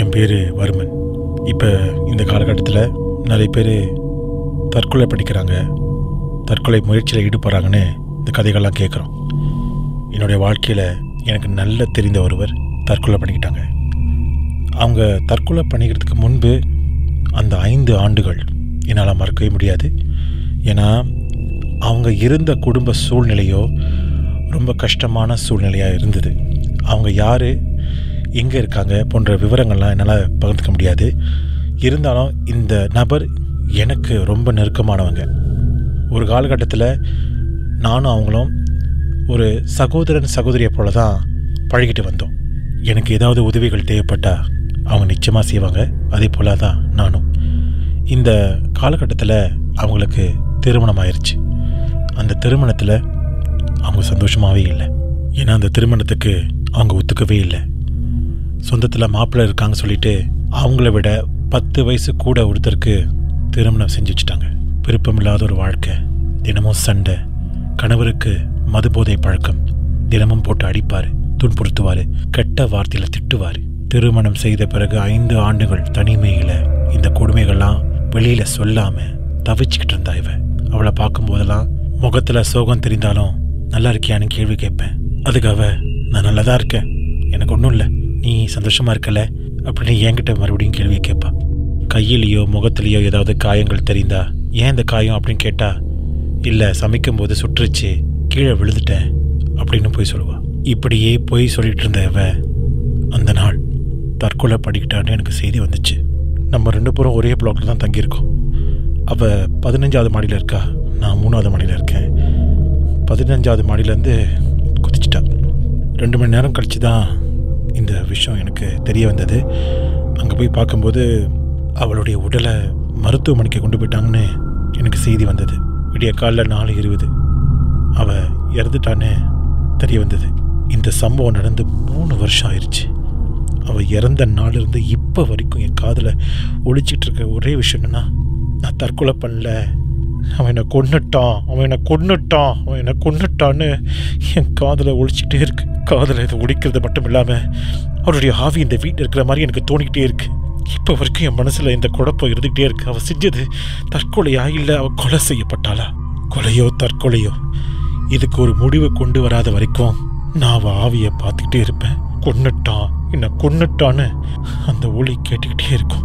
என் பேர் வர்மன். இப்போ இந்த காலகட்டத்தில் நிறைய பேர் தற்கொலை படிக்கிறாங்க தற்கொலை முயற்சியில் ஈடுபடுறாங்கன்னு இந்த கதைகள்லாம் கேட்குறோம் என்னுடைய வாழ்க்கையில் எனக்கு நல்ல தெரிந்த ஒருவர் தற்கொலை பண்ணிக்கிட்டாங்க. அவங்க தற்கொலை பண்ணிக்கிறதுக்கு முன்பு அந்த ஐந்து ஆண்டுகள் என்னால் மறக்கவே முடியாது. ஏன்னா அவங்க இருந்த குடும்ப சூழ்நிலையோ ரொம்ப கஷ்டமான சூழ்நிலையாக இருந்தது. அவங்க யார்? எங்கே இருக்காங்க போன்ற விவரங்கள்லாம் என்னால் பகிர்ந்துக்க முடியாது. இருந்தாலும் இந்த நபர் எனக்கு ரொம்ப நெருக்கமானவங்க. ஒரு காலகட்டத்தில் நானும் அவங்களும் ஒரு சகோதரன் சகோதரியை போல தான் பழகிட்டு வந்தோம். எனக்கு ஏதாவது உதவிகள் தேவைப்பட்டால் அவங்க நிச்சயமாக செய்வாங்க. அதே போல தான் நானும். இந்த காலகட்டத்தில் அவங்களுக்கு திருமணம் ஆயிடுச்சு அந்த திருமணத்தில் அவங்க சந்தோஷமாகவே இல்லை. ஏன்னா அந்த திருமணத்துக்கு அவங்க ஒத்துக்கவே இல்லை. சொந்தத்தில் மாப்பிள்ளை இருக்காங்க சொல்லிட்டு அவங்கள விட பத்து வயசு கூட ஒருத்தருக்கு திருமணம் செஞ்சு வச்சுட்டாங்க. விருப்பமில்லாத ஒரு வாழ்க்கை. தினமும் சண்டை. கணவருக்கு மதுபோதை பழக்கம். தினமும் போட்டு அடிப்பார் துன்புறுத்துவார் கெட்ட வார்த்தையில் திட்டுவார். திருமணம் செய்த பிறகு ஐந்து ஆண்டுகள் தனிமையில் இந்த கொடுமைகள்லாம் வெளியில் சொல்லாமல் தவிச்சுக்கிட்டு இருந்தா இவ. அவளை பார்க்கும்போதெல்லாம் முகத்தில் சோகம் தெரிந்தாலும் நல்லா இருக்கியான்னு கேள்வி கேட்பேன். அதுக்கு அவ நான் நல்லா தான் இருக்கேன். எனக்கு ஒன்றும் இல்லை. நீ சந்தோஷமா இருக்கல அப்படின்னு என்கிட்ட மறுபடியும் கேள்வி கேட்பா. கையிலையோ முகத்திலேயோ ஏதாவது காயங்கள் தெரிந்தா ஏன் இந்த காயம் அப்படின்னு கேட்டா இல்லை சமைக்கும்போது சுற்றுச்சு கீழே விழுந்துட்டேன் அப்படின்னு போய் சொல்லுவாள் இப்படியே போய் சொல்லிட்டு இருந்தவ அந்த நாள் தற்கொலை படிக்கிட்டான்னு எனக்கு செய்தி வந்துச்சு. நம்ம ரெண்டு பேரும் ஒரே பிளாக்ல தான் தங்கியிருக்கோம். அவள் பதினஞ்சாவது மாடியில் இருக்கா? நான் மூணாவது மாடியில் இருக்கேன். பதினஞ்சாவது மாடியிலேருந்து குதிச்சிட்டா. ரெண்டு மணி நேரம் கழிச்சு தான் இந்த விஷயம் எனக்கு தெரிய வந்தது. அங்கே போய் பார்க்கும்போது அவளுடைய உடலை மருத்துவமனைக்கு கொண்டு போயிட்டாங்கன்னு எனக்கு செய்தி வந்தது. விடிய காலைல நாலு இருபது. அவள் இறந்துட்டான்னு தெரிய வந்தது. இந்த சம்பவம் நடந்து மூணு வருஷம் ஆயிடுச்சு அவள் இறந்த நாளிலிருந்து இப்போ வரைக்கும் என் காதில் ஒழிச்சிட்டு இருக்க ஒரே விஷயம் என்னன்னா நான் தற்கொலை பண்ணல. அவன் என்னை கொன்னுட்டான் அவன் என்னை கொன்னுட்டான் அவன் என்னை கொன்னுட்டான்னு என் காதில் ஒழிச்சிட்டே இருக்கு. காதில் இதை ஒழிக்கிறது மட்டும் இல்லாமல் அவருடைய ஆவி இந்த வீட்டில் இருக்கிற மாதிரி எனக்கு தோணிக்கிட்டே இருக்கு. இப்போ வரைக்கும் என் மனசில் இந்த குழப்பம் இருந்துக்கிட்டே இருக்கு. அவள் செஞ்சது தற்கொலையா இல்லை அவள் கொலை செய்யப்பட்டாளா? கொலையோ தற்கொலையோ? இதுக்கு ஒரு முடிவு கொண்டு வராத வரைக்கும் நான் அவள் ஆவியை பார்த்துக்கிட்டே இருப்பேன். கொன்னுட்டான். என்னை கொன்னுட்டான்னு அந்த ஒளி கேட்டுக்கிட்டே இருக்கும்.